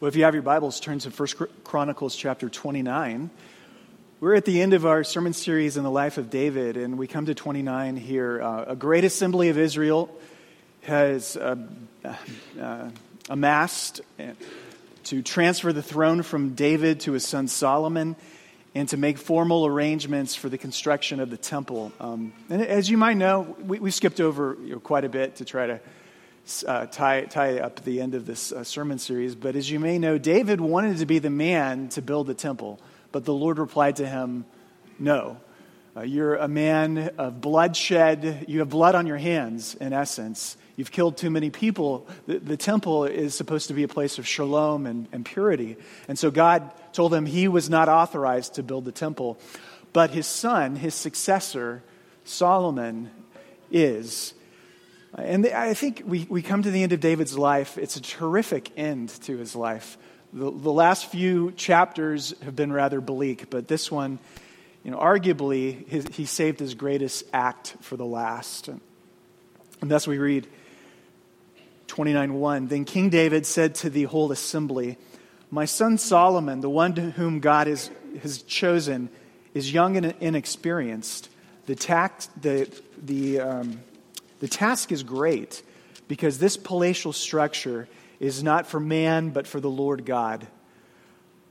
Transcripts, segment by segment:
Well, if you have your Bibles, turn to 1 Chronicles chapter 29. We're at the end of our sermon series in the life of David, and we come to 29 here. Uh, a great assembly of Israel has uh, uh, amassed to transfer the throne from David to his son Solomon and to make formal arrangements for the construction of the temple. Um, and as you might know, we, we skipped over you know, quite a bit to try to uh, tie, tie up the end of this uh, sermon series. But as you may know, David wanted to be the man to build the temple, but the Lord replied to him, No. Uh, you're a man of bloodshed. You have blood on your hands, in essence. You've killed too many people. The, the temple is supposed to be a place of shalom and, and purity. And so God told him he was not authorized to build the temple. But his son, his successor, Solomon, is. And I think we, we come to the end of David's life. It's a terrific end to his life. The, the last few chapters have been rather bleak, but this one, you know, arguably, his, he saved his greatest act for the last. And, thus we read 29.1 Then King David said to the whole assembly, My son Solomon, the one to whom God is, has chosen, is young and inexperienced. The, tax, the, the um, the task is great because this palatial structure is not for man, but for the Lord God.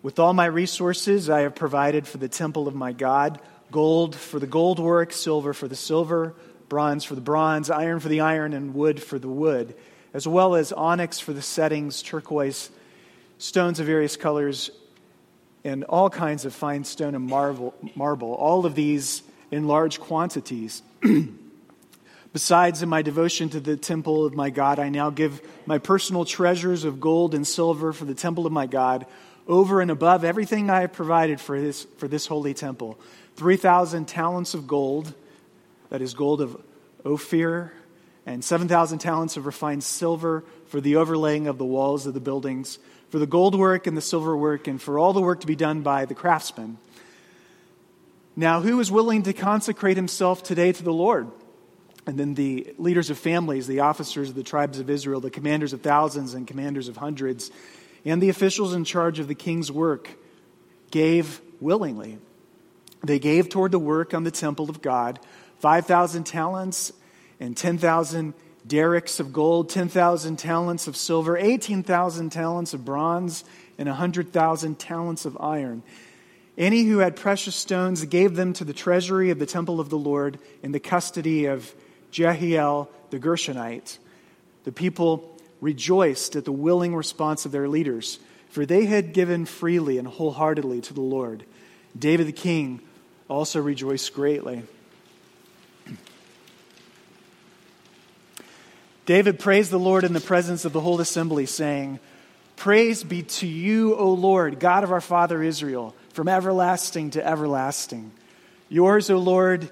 With all my resources, I have provided for the temple of my God gold for the gold work, silver for the silver, bronze for the bronze, iron for the iron, and wood for the wood, as well as onyx for the settings, turquoise, stones of various colors, and all kinds of fine stone and marble, marble all of these in large quantities. Besides, in my devotion to the temple of my God, I now give my personal treasures of gold and silver for the temple of my God, over and above everything I have provided for this, for this holy temple 3,000 talents of gold, that is, gold of Ophir, and 7,000 talents of refined silver for the overlaying of the walls of the buildings, for the gold work and the silver work, and for all the work to be done by the craftsmen. Now, who is willing to consecrate himself today to the Lord? And then the leaders of families, the officers of the tribes of Israel, the commanders of thousands and commanders of hundreds, and the officials in charge of the king's work gave willingly. They gave toward the work on the temple of God 5,000 talents and 10,000 darics of gold, 10,000 talents of silver, 18,000 talents of bronze, and 100,000 talents of iron. Any who had precious stones gave them to the treasury of the temple of the Lord in the custody of Jehiel the Gershonite. The people rejoiced at the willing response of their leaders, for they had given freely and wholeheartedly to the Lord. David the king also rejoiced greatly. David praised the Lord in the presence of the whole assembly, saying, Praise be to you, O Lord, God of our father Israel, from everlasting to everlasting. Yours, O Lord,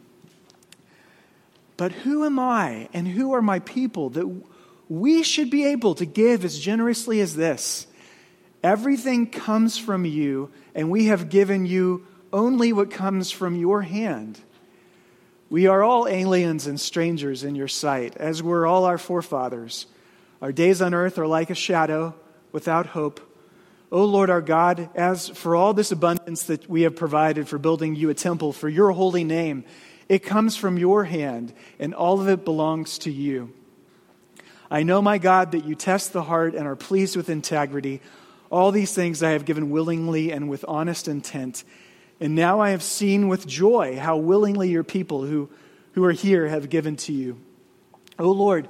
But who am I and who are my people that we should be able to give as generously as this? Everything comes from you, and we have given you only what comes from your hand. We are all aliens and strangers in your sight, as were all our forefathers. Our days on earth are like a shadow without hope. O Lord our God, as for all this abundance that we have provided for building you a temple for your holy name, it comes from your hand, and all of it belongs to you. I know, my God, that you test the heart and are pleased with integrity. All these things I have given willingly and with honest intent. And now I have seen with joy how willingly your people who, who are here have given to you. O Lord,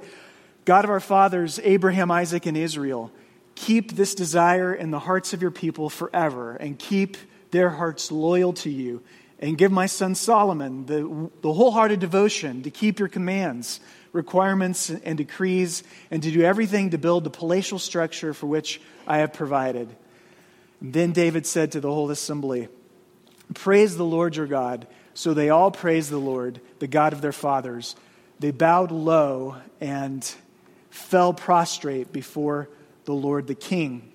God of our fathers, Abraham, Isaac, and Israel, keep this desire in the hearts of your people forever and keep their hearts loyal to you and give my son Solomon the, the wholehearted devotion to keep your commands, requirements, and decrees, and to do everything to build the palatial structure for which I have provided. Then David said to the whole assembly, Praise the Lord your God. So they all praised the Lord, the God of their fathers. They bowed low and fell prostrate before the Lord the King.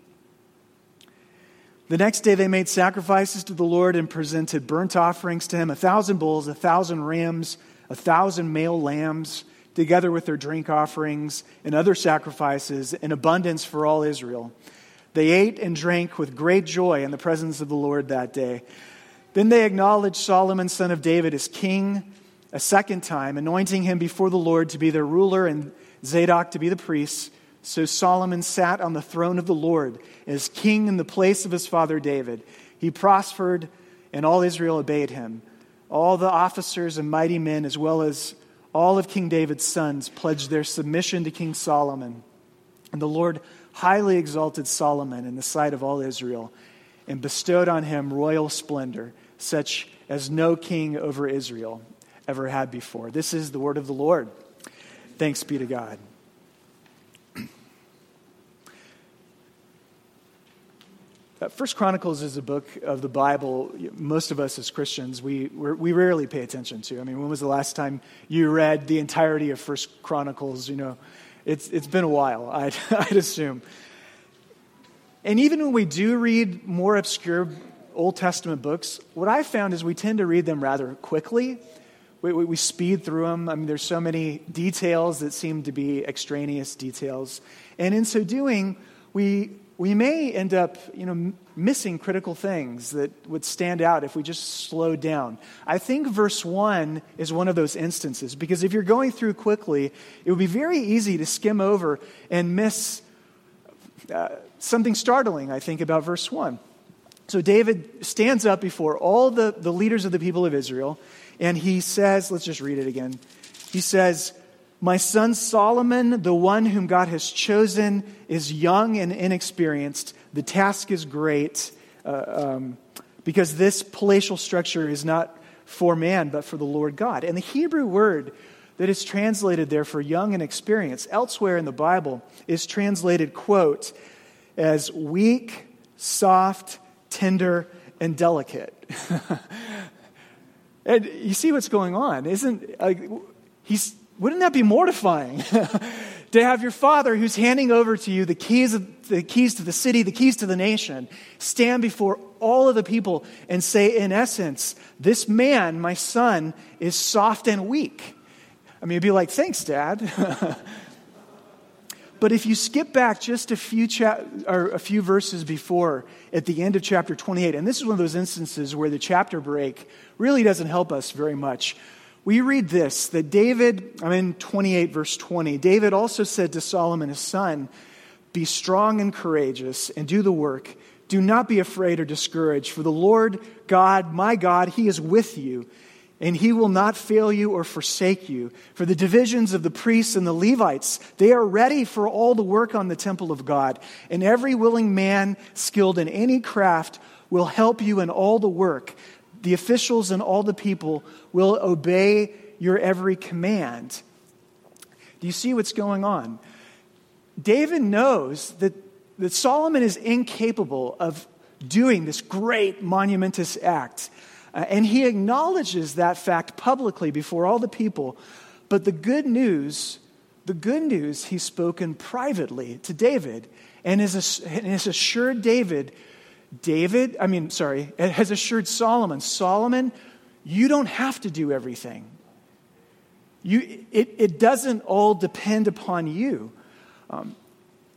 The next day they made sacrifices to the Lord and presented burnt offerings to him a thousand bulls, a thousand rams, a thousand male lambs, together with their drink offerings and other sacrifices in abundance for all Israel. They ate and drank with great joy in the presence of the Lord that day. Then they acknowledged Solomon, son of David, as king a second time, anointing him before the Lord to be their ruler and Zadok to be the priest. So Solomon sat on the throne of the Lord as king in the place of his father David. He prospered, and all Israel obeyed him. All the officers and mighty men, as well as all of King David's sons, pledged their submission to King Solomon. And the Lord highly exalted Solomon in the sight of all Israel and bestowed on him royal splendor, such as no king over Israel ever had before. This is the word of the Lord. Thanks be to God. Uh, First Chronicles is a book of the Bible. Most of us as Christians, we, we rarely pay attention to. I mean, when was the last time you read the entirety of First Chronicles? You know, it's, it's been a while, I'd, I'd assume. And even when we do read more obscure Old Testament books, what I've found is we tend to read them rather quickly. We, we, we speed through them. I mean, there's so many details that seem to be extraneous details. And in so doing, we we may end up you know, missing critical things that would stand out if we just slowed down. I think verse 1 is one of those instances because if you're going through quickly, it would be very easy to skim over and miss uh, something startling, I think, about verse 1. So David stands up before all the, the leaders of the people of Israel and he says, let's just read it again. He says, my son Solomon, the one whom God has chosen, is young and inexperienced. The task is great uh, um, because this palatial structure is not for man, but for the Lord God. And the Hebrew word that is translated there for young and experienced elsewhere in the Bible is translated, quote, as weak, soft, tender, and delicate. and you see what's going on, isn't uh, he's wouldn't that be mortifying? to have your father, who's handing over to you the keys, of, the keys to the city, the keys to the nation, stand before all of the people and say, in essence, this man, my son, is soft and weak. I mean, it'd be like, thanks, Dad. but if you skip back just a few, cha- or a few verses before, at the end of chapter 28, and this is one of those instances where the chapter break really doesn't help us very much we read this that David, I'm in 28, verse 20. David also said to Solomon, his son, Be strong and courageous and do the work. Do not be afraid or discouraged, for the Lord God, my God, He is with you, and He will not fail you or forsake you. For the divisions of the priests and the Levites, they are ready for all the work on the temple of God, and every willing man skilled in any craft will help you in all the work the officials and all the people will obey your every command. Do you see what's going on? David knows that, that Solomon is incapable of doing this great monumentous act. Uh, and he acknowledges that fact publicly before all the people. But the good news, the good news he's spoken privately to David and has, and has assured David David, I mean, sorry, has assured Solomon Solomon, you don't have to do everything. You, it, it doesn't all depend upon you. Um,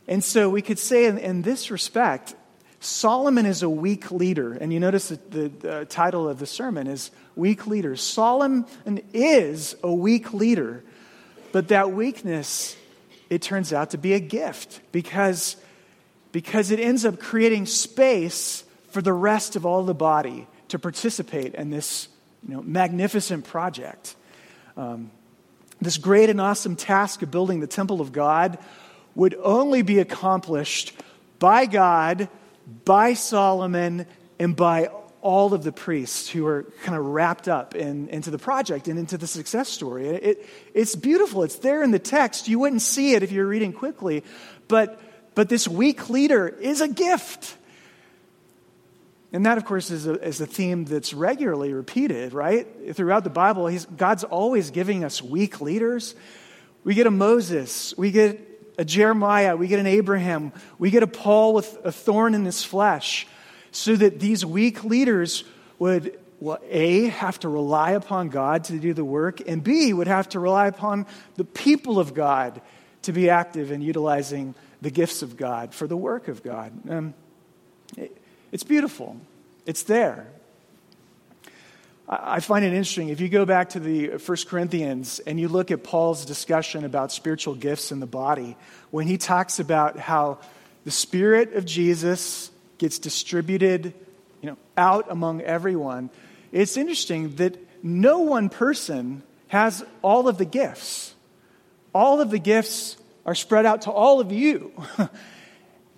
and so we could say, in, in, this respect, Solomon is a weak leader. And you notice that the, the title of the sermon is Weak Leader. Solomon is a weak leader, but that weakness, it turns out to be a gift because because it ends up creating space for the rest of all the body to participate in this you know, magnificent project. Um, this great and awesome task of building the temple of God would only be accomplished by God, by Solomon, and by all of the priests who are kind of wrapped up in, into the project and into the success story. It, it's beautiful. It's there in the text. You wouldn't see it if you were reading quickly, but but this weak leader is a gift. And that, of course, is a, is a theme that's regularly repeated, right? Throughout the Bible, God's always giving us weak leaders. We get a Moses, we get a Jeremiah, we get an Abraham, we get a Paul with a thorn in his flesh, so that these weak leaders would, well, A, have to rely upon God to do the work, and B, would have to rely upon the people of God to be active in utilizing the gifts of God for the work of God. Um, it, it's beautiful, it's there. I find it interesting. If you go back to the First Corinthians and you look at Paul's discussion about spiritual gifts in the body, when he talks about how the Spirit of Jesus gets distributed you know, out among everyone, it's interesting that no one person has all of the gifts. All of the gifts are spread out to all of you.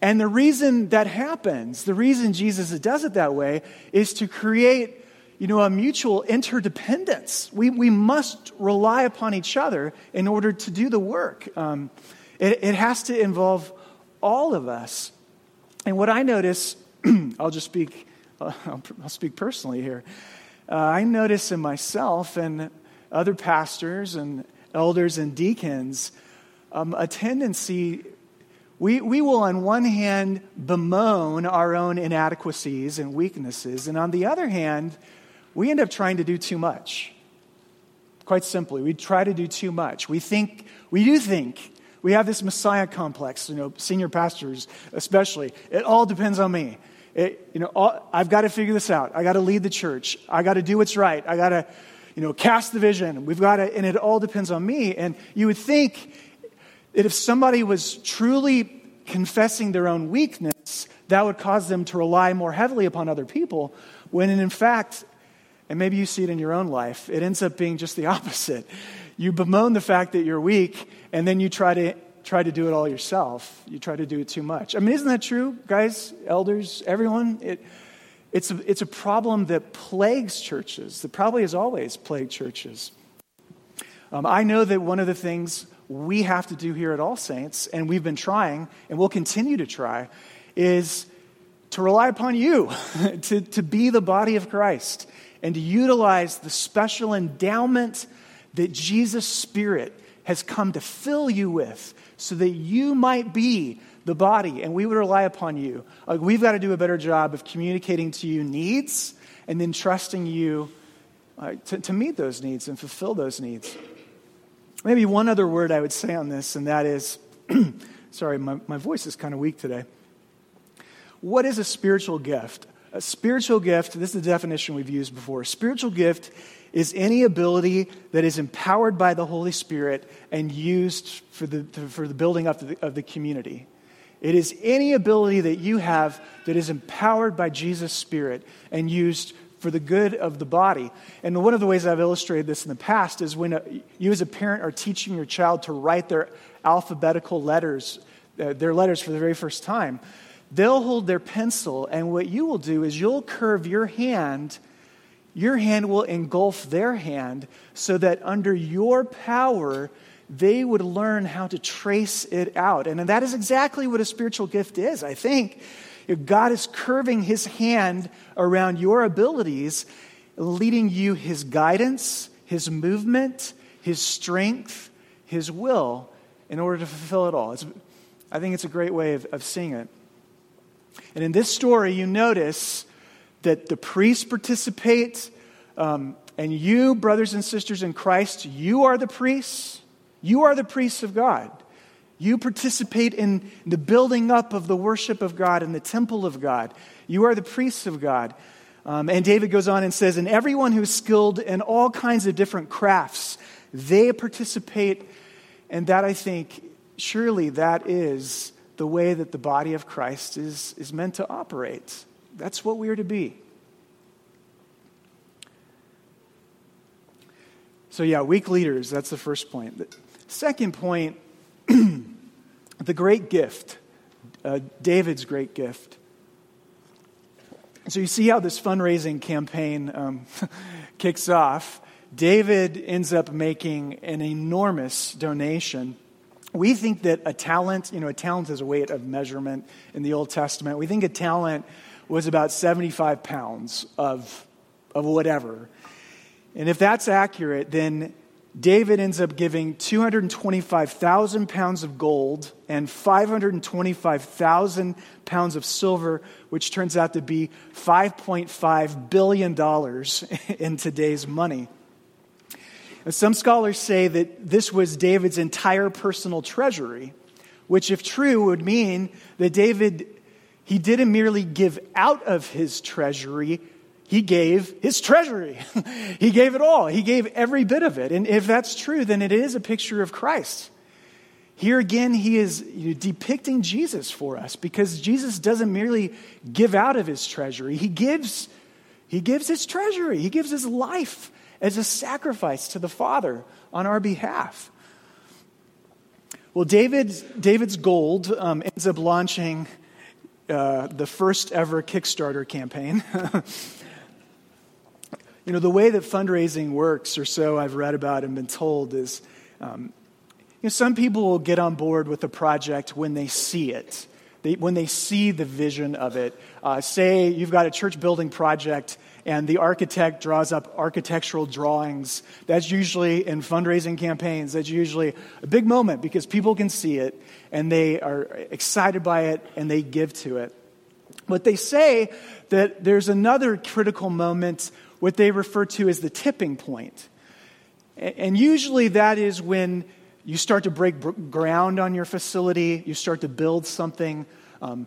And the reason that happens, the reason Jesus does it that way, is to create you know, a mutual interdependence. We, we must rely upon each other in order to do the work. Um, it, it has to involve all of us. And what I notice, I'll just speak, uh, I'll, I'll, speak personally here. Uh, I notice in myself and other pastors and elders and deacons um, a tendency we, we will, on one hand, bemoan our own inadequacies and weaknesses, and on the other hand, we end up trying to do too much. Quite simply, we try to do too much. We think, we do think, we have this Messiah complex, you know, senior pastors especially. It all depends on me. It, you know, all, I've got to figure this out. I got to lead the church. I got to do what's right. I got to, you know, cast the vision. We've got to, and it all depends on me. And you would think that if somebody was truly confessing their own weakness, that would cause them to rely more heavily upon other people, when in fact, and maybe you see it in your own life, it ends up being just the opposite. You bemoan the fact that you're weak, and then you try to try to do it all yourself. You try to do it too much. I mean, isn't that true, guys, elders, everyone? It, it's, a, it's a problem that plagues churches, that probably has always plagued churches. Um, I know that one of the things we have to do here at All Saints, and we've been trying, and we'll continue to try, is to rely upon you to, to be the body of Christ and to utilize the special endowment that Jesus' Spirit has come to fill you with so that you might be the body, and we would rely upon you. Like we've got to do a better job of communicating to you needs and then trusting you uh, to, to meet those needs and fulfill those needs. Maybe one other word I would say on this, and that is sorry, my, my voice is kind of weak today. What is a spiritual gift? A spiritual gift, this is the definition we've used before. A spiritual gift is any ability that is empowered by the Holy Spirit and used for the, for the building up of the, of the community. It is any ability that you have that is empowered by Jesus' Spirit and used for the good of the body. And one of the ways I've illustrated this in the past is when a, you, as a parent, are teaching your child to write their alphabetical letters, uh, their letters for the very first time, they'll hold their pencil, and what you will do is you'll curve your hand. Your hand will engulf their hand so that under your power, they would learn how to trace it out. And that is exactly what a spiritual gift is, I think. God is curving his hand around your abilities, leading you his guidance, his movement, his strength, his will in order to fulfill it all. It's, I think it's a great way of, of seeing it. And in this story, you notice that the priests participate, um, and you, brothers and sisters in Christ, you are the priests. You are the priests of God. You participate in the building up of the worship of God and the temple of God. You are the priests of God. Um, and David goes on and says, and everyone who's skilled in all kinds of different crafts, they participate. And that, I think, surely that is the way that the body of Christ is, is meant to operate. That's what we are to be. So, yeah, weak leaders, that's the first point. The second point the great gift, uh, David's great gift. So you see how this fundraising campaign um, kicks off. David ends up making an enormous donation. We think that a talent, you know, a talent is a weight of measurement in the Old Testament. We think a talent was about 75 pounds of, of whatever. And if that's accurate, then David ends up giving 225,000 pounds of gold and 525,000 pounds of silver, which turns out to be $5.5 billion in today's money. And some scholars say that this was David's entire personal treasury, which, if true, would mean that David, he didn't merely give out of his treasury, he gave his treasury. he gave it all. He gave every bit of it. And if that's true, then it is a picture of Christ. Here again, he is depicting Jesus for us because Jesus doesn't merely give out of his treasury, he gives, he gives his treasury, he gives his life as a sacrifice to the Father on our behalf. Well, David's, David's gold um, ends up launching uh, the first ever Kickstarter campaign. You know, the way that fundraising works, or so I've read about and been told, is um, you know, some people will get on board with a project when they see it, they, when they see the vision of it. Uh, say you've got a church building project and the architect draws up architectural drawings. That's usually in fundraising campaigns, that's usually a big moment because people can see it and they are excited by it and they give to it. But they say that there's another critical moment what they refer to as the tipping point. And usually that is when you start to break ground on your facility, you start to build something. Um,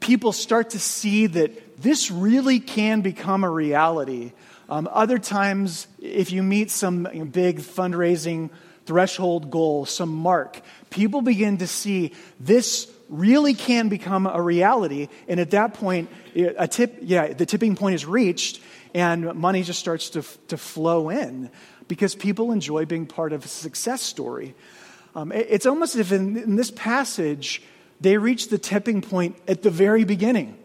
people start to see that this really can become a reality. Um, other times, if you meet some you know, big fundraising threshold goal, some mark, people begin to see this really can become a reality. And at that point, a tip, yeah, the tipping point is reached, and money just starts to, to flow in because people enjoy being part of a success story. Um, it, it's almost as if in, in this passage, they reach the tipping point at the very beginning.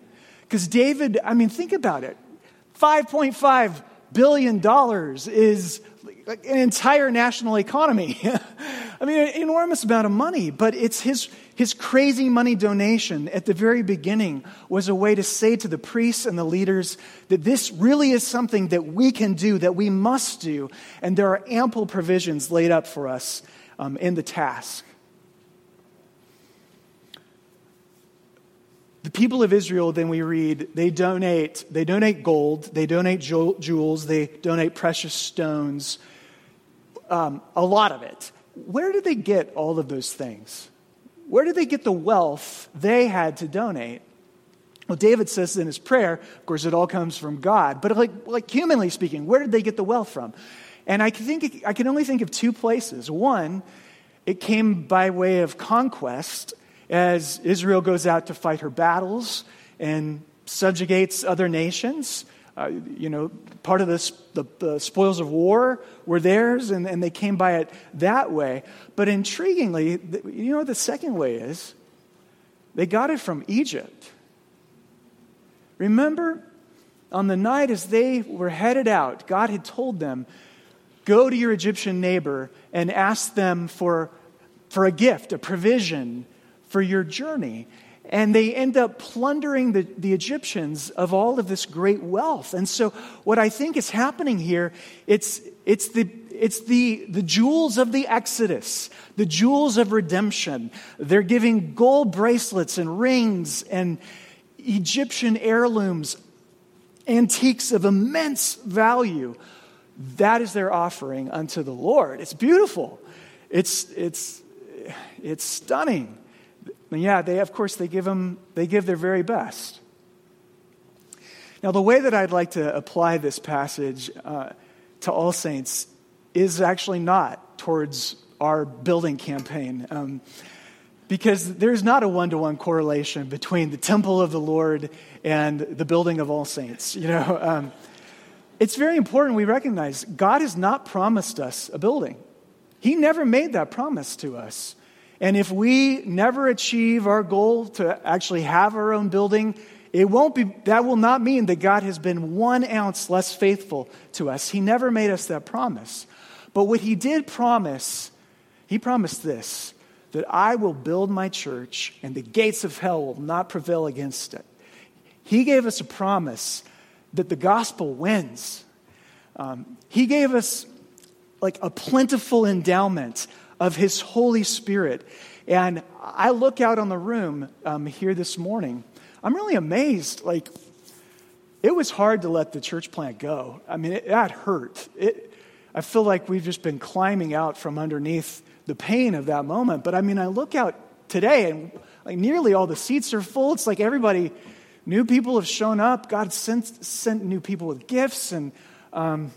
Because David, I mean, think about it $5.5 billion is an entire national economy. I mean, an enormous amount of money, but it's his, his crazy money donation at the very beginning was a way to say to the priests and the leaders that this really is something that we can do, that we must do, and there are ample provisions laid up for us um, in the task. The people of Israel, then we read, they donate, they donate gold, they donate jewels, they donate precious stones, um, a lot of it where did they get all of those things? Where did they get the wealth they had to donate? Well, David says in his prayer, of course, it all comes from God, but like, like humanly speaking, where did they get the wealth from? And I, think, I can only think of two places. One, it came by way of conquest as Israel goes out to fight her battles and subjugates other nations. Uh, you know, part of the, the, the, spoils of war were theirs, and, and they came by it that way. But intriguingly, you know the second way is? They got it from Egypt. Remember, on the night as they were headed out, God had told them, Go to your Egyptian neighbor and ask them for, for a gift, a provision for your journey and they end up plundering the, the Egyptians of all of this great wealth. And so, what I think is happening here, it's, it's, the, it's the, the jewels of the Exodus, the jewels of redemption. They're giving gold bracelets and rings and Egyptian heirlooms, antiques of immense value. That is their offering unto the Lord. It's beautiful. It's, it's, it's stunning. And yeah, they, of course, they give, them, they give their very best. Now, the way that I'd like to apply this passage uh, to All Saints is actually not towards our building campaign. Um, because there's not a one to one correlation between the temple of the Lord and the building of All Saints. You know, um, it's very important we recognize God has not promised us a building, He never made that promise to us. And if we never achieve our goal to actually have our own building, it won't be, that will not mean that God has been one ounce less faithful to us. He never made us that promise. But what He did promise, He promised this that I will build my church and the gates of hell will not prevail against it. He gave us a promise that the gospel wins. Um, he gave us like a plentiful endowment of His Holy Spirit. And I look out on the room um, here this morning. I'm really amazed. Like, it was hard to let the church plant go. I mean, it, that hurt. It, I feel like we've just been climbing out from underneath the pain of that moment. But I mean, I look out today and like nearly all the seats are full. It's like everybody, new people have shown up. God sent, sent new people with gifts. And um,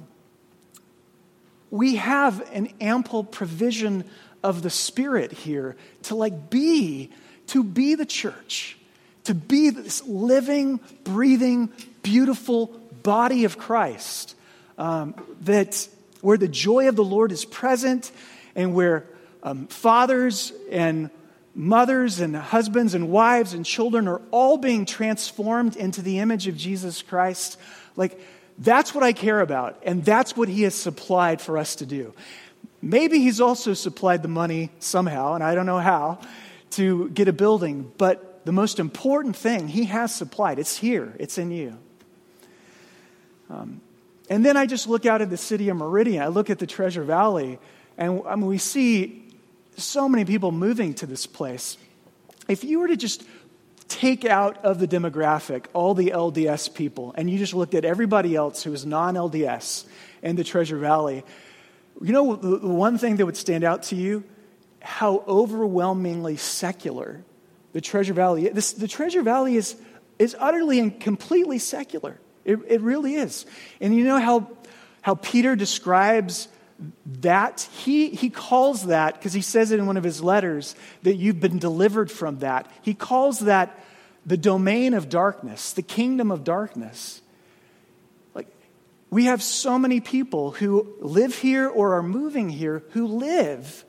we have an ample provision of the Spirit here to like be, to be the church, to be this living, breathing, beautiful body of Christ. Um, that where the joy of the Lord is present and where um, fathers and mothers and husbands and wives and children are all being transformed into the image of Jesus Christ. Like, that's what I care about, and that's what He has supplied for us to do. Maybe He's also supplied the money somehow, and I don't know how, to get a building, but the most important thing He has supplied, it's here, it's in you. Um, and then I just look out at the city of Meridian, I look at the Treasure Valley, and I mean, we see so many people moving to this place. If you were to just take out of the demographic all the LDS people and you just looked at everybody else who is non LDS in the Treasure Valley, you know the one thing that would stand out to you? How overwhelmingly secular the Treasure Valley is. The Treasure Valley is, is utterly and completely secular. It, it really is. And you know how, how Peter describes that he, he calls that because he says it in one of his letters that you've been delivered from that. He calls that the domain of darkness the kingdom of darkness. Like we have so many people who live here or are moving here who live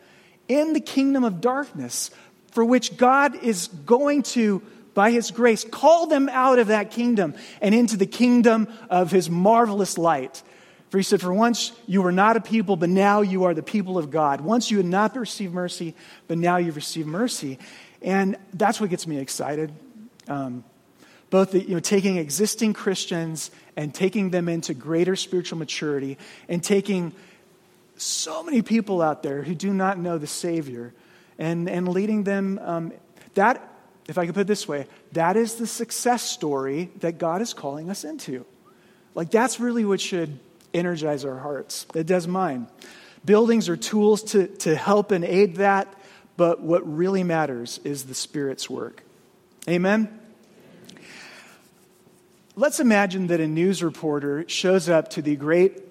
in the kingdom of darkness for which god is going to by his grace call them out of that kingdom and into the kingdom of his marvelous light for he said, For once you were not a people, but now you are the people of God. Once you had not received mercy, but now you've received mercy. And that's what gets me excited. Um, both the, you know, taking existing Christians and taking them into greater spiritual maturity and taking so many people out there who do not know the Savior and, and leading them. Um, that, if I could put it this way, that is the success story that God is calling us into. Like, that's really what should energize our hearts. It does mine. Buildings are tools to, to help and aid that, but what really matters is the Spirit's work. Amen? Let's imagine that a news reporter shows up to the great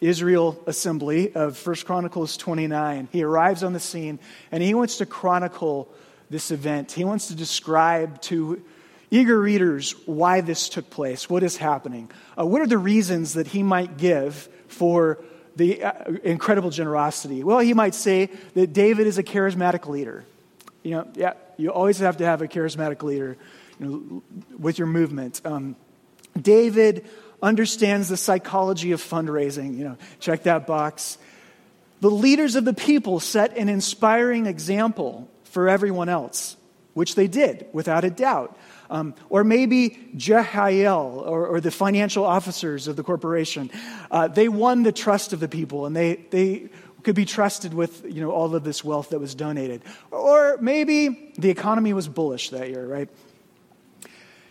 Israel assembly of 1 Chronicles 29. He arrives on the scene and he wants to chronicle this event. He wants to describe to eager readers why this took place, what is happening. Uh, what are the reasons that he might give for the uh, incredible generosity? Well, he might say that David is a charismatic leader. You know, yeah, you always have to have a charismatic leader you know, with your movement. Um, David understands the psychology of fundraising. You know, check that box. The leaders of the people set an inspiring example for everyone else, which they did, without a doubt. Um, or maybe Jehiel or, or, the financial officers of the corporation. Uh, they won the trust of the people and they, they could be trusted with you know, all of this wealth that was donated. Or maybe the economy was bullish that year, right?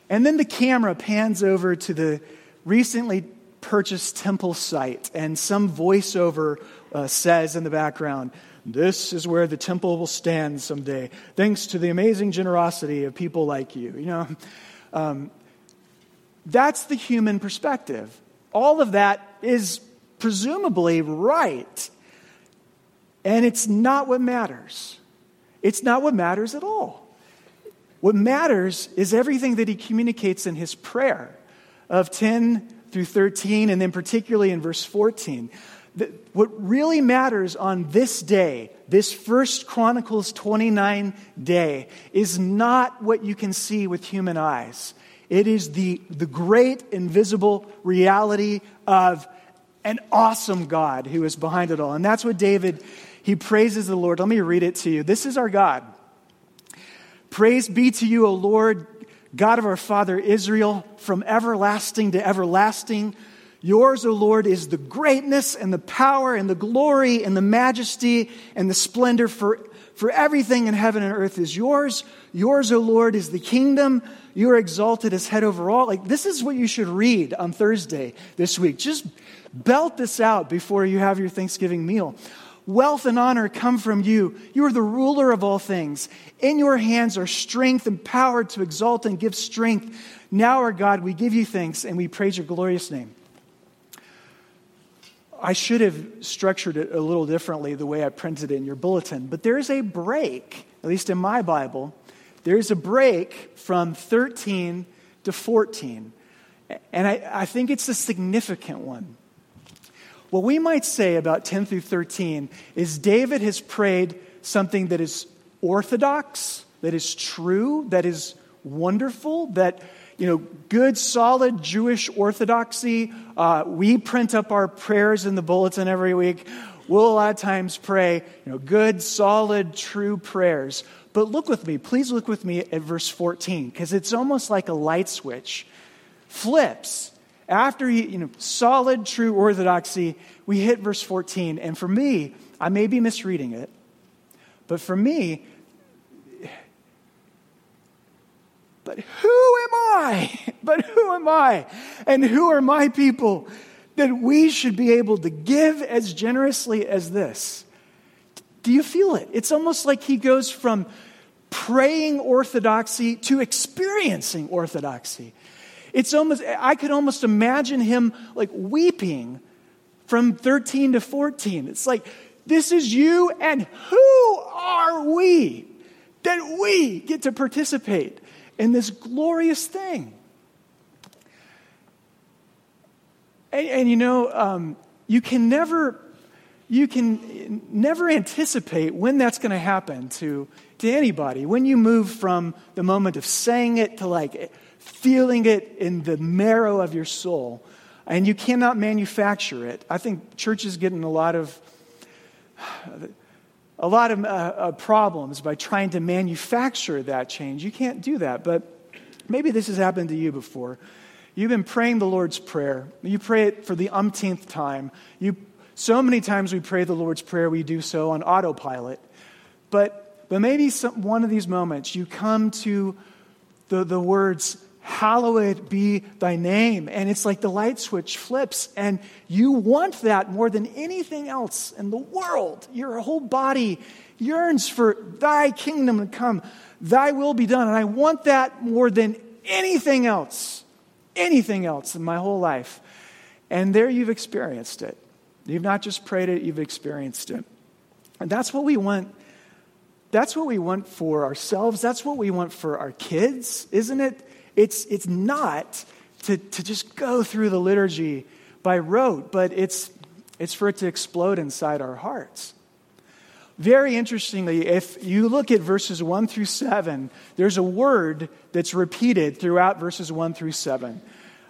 And then the camera pans over to the recently purchased temple site, and some voiceover uh, says in the background, this is where the temple will stand someday, thanks to the amazing generosity of people like you. You know, um, that's the human perspective. All of that is presumably right. And it's not what matters. It's not what matters at all. What matters is everything that he communicates in his prayer of 10 through 13, and then particularly in verse 14 what really matters on this day, this first Chronicles 29 day, is not what you can see with human eyes. It is the, the great invisible reality of an awesome God who is behind it all. And that's what David, he praises the Lord. Let me read it to you. This is our God. Praise be to you, O Lord, God of our father Israel, from everlasting to everlasting. Yours, O Lord, is the greatness and the power and the glory and the majesty and the splendor for, for everything in heaven and earth is yours. Yours, O Lord, is the kingdom. You are exalted as head over all. Like, this is what you should read on Thursday this week. Just belt this out before you have your Thanksgiving meal. Wealth and honor come from you. You are the ruler of all things. In your hands are strength and power to exalt and give strength. Now, our God, we give you thanks and we praise your glorious name. I should have structured it a little differently the way I printed it in your bulletin, but there's a break, at least in my Bible, there's a break from 13 to 14. And I, I think it's a significant one. What we might say about 10 through 13 is David has prayed something that is orthodox, that is true, that is wonderful, that, you know, good, solid Jewish orthodoxy. Uh, we print up our prayers in the bulletin every week. We'll a lot of times pray, you know, good, solid, true prayers. But look with me, please look with me at verse 14, because it's almost like a light switch. Flips after you know, solid, true orthodoxy, we hit verse 14. And for me, I may be misreading it, but for me, but who am I? But who am I? And who are my people that we should be able to give as generously as this? Do you feel it? It's almost like he goes from praying orthodoxy to experiencing orthodoxy. It's almost, I could almost imagine him like weeping from 13 to 14. It's like, this is you, and who are we that we get to participate in this glorious thing? And, and you know, um, you can never you can never anticipate when that's going to happen to, to anybody. When you move from the moment of saying it to like feeling it in the marrow of your soul, and you cannot manufacture it. I think church is getting a lot of a lot of uh, uh, problems by trying to manufacture that change. You can't do that, but maybe this has happened to you before. You've been praying the Lord's Prayer. You pray it for the umpteenth time. You, so many times we pray the Lord's Prayer, we do so on autopilot. But, but maybe some, one of these moments you come to the, the words, hallowed be thy name. And it's like the light switch flips, and you want that more than anything else in the world. Your whole body yearns for thy kingdom to come, thy will be done. And I want that more than anything else, anything else in my whole life. And there you've experienced it. You've not just prayed it, you've experienced it. And that's what we want. That's what we want for ourselves. That's what we want for our kids, isn't it? It's, it's not to, to just go through the liturgy by rote, but it's, it's for it to explode inside our hearts. Very interestingly, if you look at verses 1 through 7, there's a word that's repeated throughout verses 1 through 7.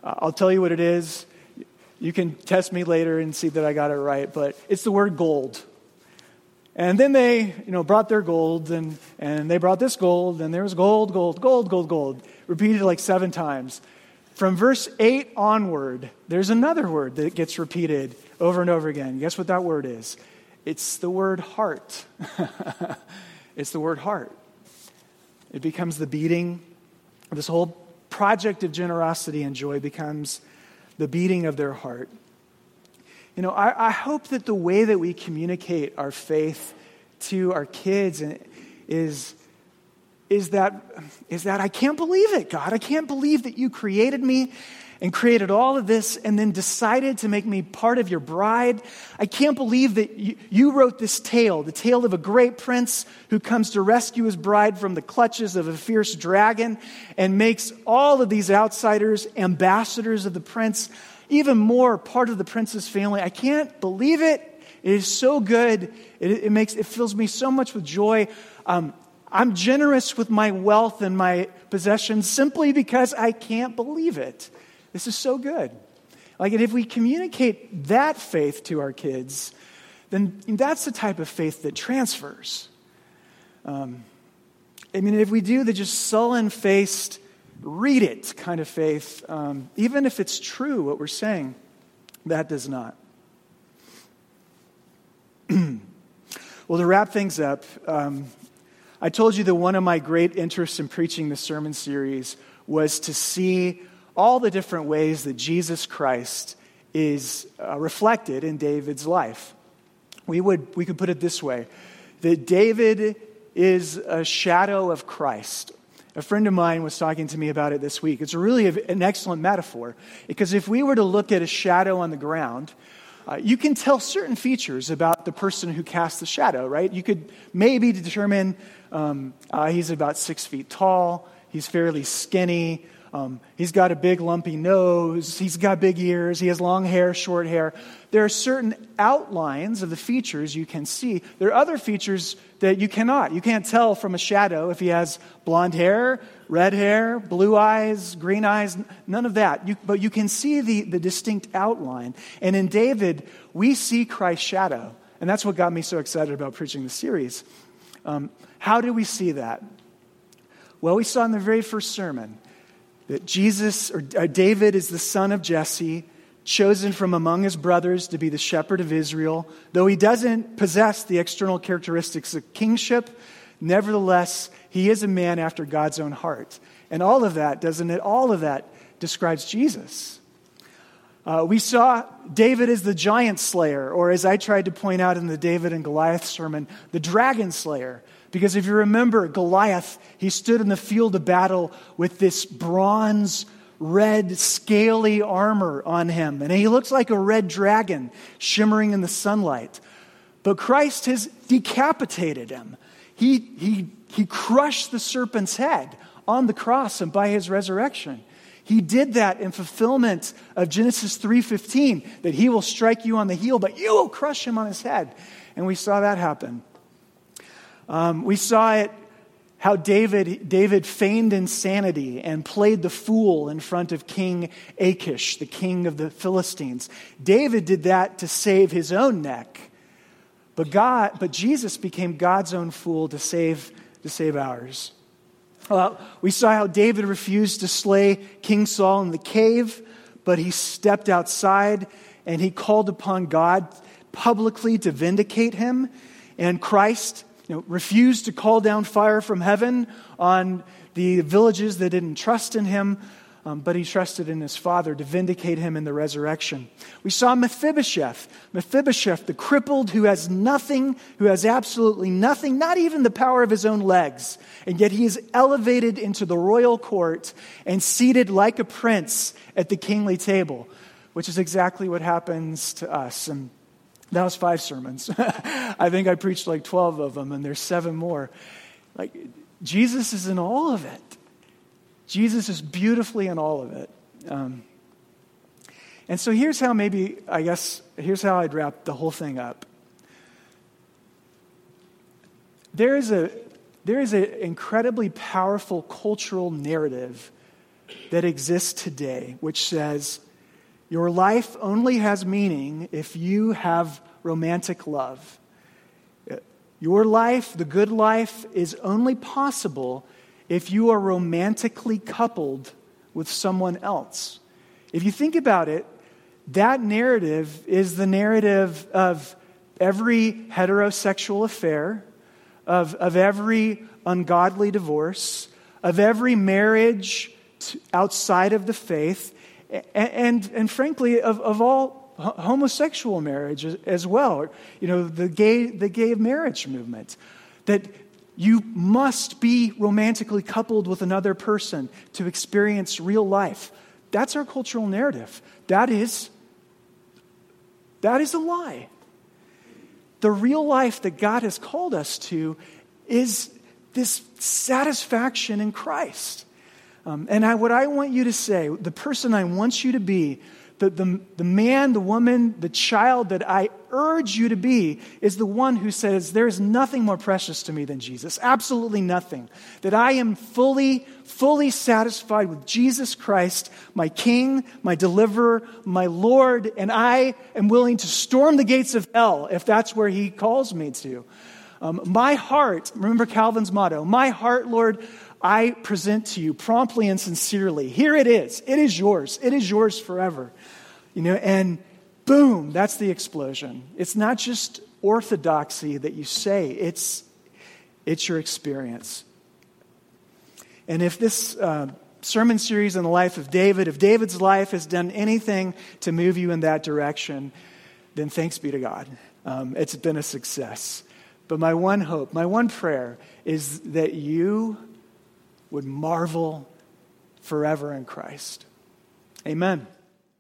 Uh, I'll tell you what it is. You can test me later and see that I got it right, but it's the word gold. And then they, you know, brought their gold, and, and they brought this gold, and there was gold, gold, gold, gold, gold repeated like seven times. From verse 8 onward, there's another word that gets repeated over and over again. Guess what that word is? It's the word heart. it's the word heart. It becomes the beating. This whole project of generosity and joy becomes the beating of their heart. You know, I, I hope that the way that we communicate our faith to our kids is is that, is that I can't believe it, God. I can't believe that you created me and created all of this and then decided to make me part of your bride. I can't believe that you, you, wrote this tale, the tale of a great prince who comes to rescue his bride from the clutches of a fierce dragon and makes all of these outsiders ambassadors of the prince, even more part of the prince's family. I can't believe it. It is so good. It, it makes, it fills me so much with joy. Um, I'm generous with my wealth and my possessions simply because I can't believe it. This is so good. Like, and if we communicate that faith to our kids, then that's the type of faith that transfers. Um, I mean, if we do the just sullen faced, read it kind of faith, um, even if it's true what we're saying, that does not. well, to wrap things up, um, I told you that one of my great interests in preaching the sermon series was to see all the different ways that Jesus Christ is uh, reflected in David's life. We, would, we could put it this way that David is a shadow of Christ. A friend of mine was talking to me about it this week. It's really an excellent metaphor because if we were to look at a shadow on the ground, uh, you can tell certain features about the person who casts the shadow, right? You could maybe determine um, uh, he's about six feet tall, he's fairly skinny, um, he's got a big lumpy nose. He's got big ears. He has long hair, short hair. There are certain outlines of the features you can see. There are other features that you cannot. You can't tell from a shadow if he has blonde hair, red hair, blue eyes, green eyes, none of that. You, but you can see the, the distinct outline. And in David, we see Christ's shadow. And that's what got me so excited about preaching the series. Um, how do we see that? Well, we saw in the very first sermon that Jesus or uh, David is the son of Jesse, chosen from among his brothers to be the shepherd of Israel. Though he doesn't possess the external characteristics of kingship, nevertheless, he is a man after God's own heart. And all of that, doesn't it? All of that describes Jesus. Uh, we saw David as the giant slayer, or as I tried to point out in the David and Goliath sermon, the dragon slayer. Because if you remember Goliath, he stood in the field of battle with this bronze, red, scaly armor on him. And he looks like a red dragon shimmering in the sunlight. But Christ has decapitated him. He, he, he crushed the serpent's head on the cross and by his resurrection. He did that in fulfillment of Genesis 3:15 that he will strike you on the heel but you will crush him on his head. And we saw that happen. Um, we saw it how David, David feigned insanity and played the fool in front of King Achish, the king of the Philistines. David did that to save his own neck. But, God, but Jesus became God's own fool to save, to save ours. We saw how David refused to slay King Saul in the cave, but he stepped outside and he called upon God publicly to vindicate him. And Christ you know, refused to call down fire from heaven on the villages that didn't trust in him, um, but he trusted in his father to vindicate him in the resurrection. We saw Mephibosheth, Mephibosheth, the crippled who has nothing, who has absolutely nothing, not even the power of his own legs, and yet he is elevated into the royal court and seated like a prince at the kingly table, which is exactly what happens to us. And that was five sermons. I think I preached like 12 of them, and there's seven more. Like, Jesus is in all of it. Jesus is beautifully in all of it. Um, and so here's how maybe, I guess, here's how I'd wrap the whole thing up. There is a there is an incredibly powerful cultural narrative that exists today, which says your life only has meaning if you have romantic love. Your life, the good life, is only possible if you are romantically coupled with someone else. If you think about it, that narrative is the narrative of every heterosexual affair, of, of every ungodly divorce, of every marriage outside of the faith, and, and, and frankly, of, of all homosexual marriage as well, you know, the gay, the gay marriage movement, that you must be romantically coupled with another person to experience real life. That's our cultural narrative. That is, that is a lie. The real life that God has called us to is this satisfaction in Christ. Um, and I, what I want you to say, the person I want you to be, the, the, the man, the woman, the child that I urge you to be is the one who says, There is nothing more precious to me than Jesus. Absolutely nothing. That I am fully, fully satisfied with Jesus Christ, my King, my deliverer, my Lord, and I am willing to storm the gates of hell if that's where He calls me to. Um, my heart, remember Calvin's motto, my heart, Lord, I present to you promptly and sincerely. Here it is. It is yours. It is yours forever. You know, and boom, that's the explosion. It's not just orthodoxy that you say, it's, it's your experience. And if this uh, sermon series on the life of David, if David's life has done anything to move you in that direction, then thanks be to God. Um, it's been a success. But my one hope, my one prayer is that you would marvel forever in Christ. Amen.